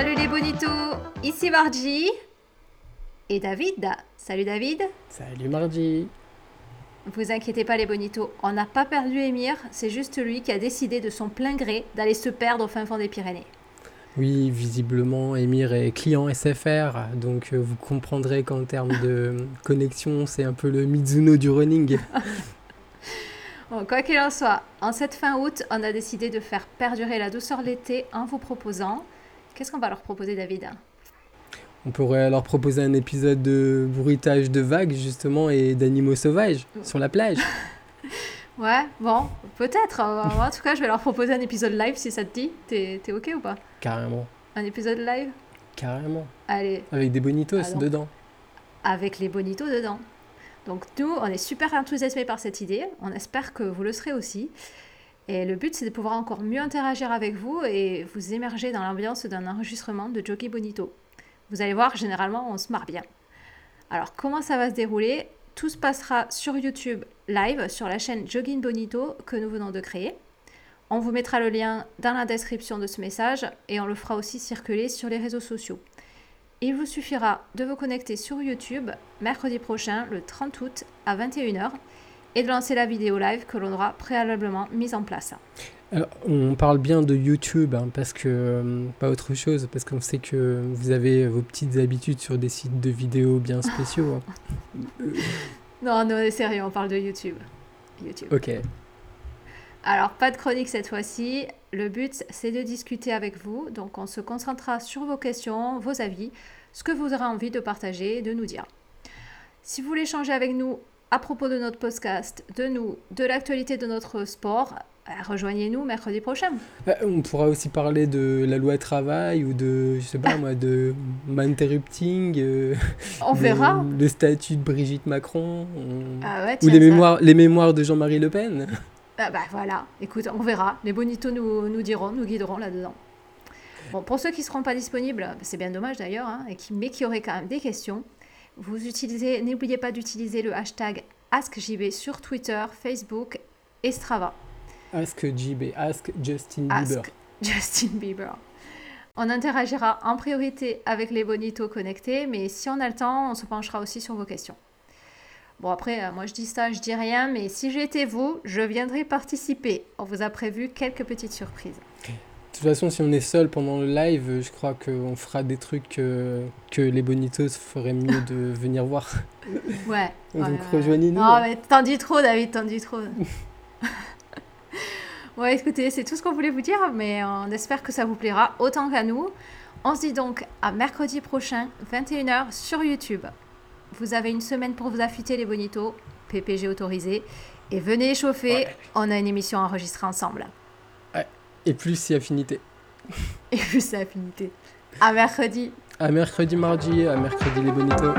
Salut les bonitos, ici Margie et David. Salut David. Salut Margie. Vous inquiétez pas les bonitos, on n'a pas perdu Émir, c'est juste lui qui a décidé de son plein gré d'aller se perdre au fin fond des Pyrénées. Oui, visiblement, Émir est client SFR, donc euh, vous comprendrez qu'en termes de connexion, c'est un peu le Mizuno du running. Bon, quoi qu'il en soit, en cette fin août, on a décidé de faire perdurer la douceur de l'été en vous proposant. Qu'est-ce qu'on va leur proposer, David On pourrait leur proposer un épisode de bruitage de vagues, justement, et d'animaux sauvages sur la plage. Ouais, bon, peut-être. En tout cas, je vais leur proposer un épisode live si ça te dit. T'es es OK ou pas Carrément. Un épisode live Carrément. Allez. Avec des bonitos dedans. avec les bonitos dedans. Donc nous, on est super enthousiasmés par cette idée. On espère que vous le serez aussi. Et le but, c'est de pouvoir encore mieux interagir avec vous et vous émerger dans l'ambiance d'un enregistrement de Jockey Bonito. Vous allez voir, généralement, on se marre bien. Alors, comment ça va se dérouler? Tout se passera sur YouTube live, sur la chaîne Jogging Bonito que nous venons de créer. On vous mettra le lien dans la description de ce message et on le fera aussi circuler sur les réseaux sociaux. Il vous suffira de vous connecter sur YouTube mercredi prochain, le 30 août à 21h, et de lancer la vidéo live que l'on aura préalablement mise en place. Alors, on parle bien de YouTube, hein, parce que, euh, pas autre chose, parce qu'on sait que vous avez vos petites habitudes sur des sites de vidéos bien spéciaux. hein. Non, non, c'est sérieux, on parle de YouTube. YouTube. Ok. Alors, pas de chronique cette fois-ci. Le but, c'est de discuter avec vous. Donc, on se concentrera sur vos questions, vos avis, ce que vous aurez envie de partager, de nous dire. Si vous voulez échanger avec nous à propos de notre podcast, de nous, de l'actualité de notre sport, euh, rejoignez-nous mercredi prochain. Euh, On pourra aussi parler de la loi travail ou de, je sais pas moi, de interrupting, euh, On verra. Le, statut de Brigitte Macron, on- Ah ouais, ou les mémoires, les mémoires de Jean-Marie Le Pen. Ah bah voilà, écoute, on verra. Les bonitos nous, nous diront, nous guideront là-dedans. Bon, pour ceux qui ne seront pas disponibles, c'est bien dommage d'ailleurs, hein, mais qui auraient quand même des questions, vous utilisez, n'oubliez pas d'utiliser le hashtag AskJB sur Twitter, Facebook et Strava. Ask JB, ask Justin Ask Bieber. Justin Bieber. On interagira en priorité avec les bonitos connectés, mais si on a le temps, on se penchera aussi sur vos questions. Bon après, euh, moi je dis ça, je dis rien, mais si j'étais vous, je viendrais participer. On vous a prévu quelques petites surprises. Toute façon, si on est seul pendant le live, je crois qu'on fera des trucs que les bonitos feraient mieux de venir voir. Ouais. Donc ouais, ouais. rejoignez-nous. Non mais t'en dis trop David, t'en dis trop. ouais écoutez, c'est tout ce qu'on voulait vous dire, mais on espère que ça vous plaira autant qu'à nous. On se dit donc à mercredi prochain, 21h sur YouTube. Vous avez une semaine pour vous affûter les bonitos, PPG autorisé. Et venez échauffer, Ouais. on a une émission enregistrée ensemble. Et plus si affinité. Et plus c'est affinité. À mercredi. À mercredi, mardi, à mercredi les bonitos.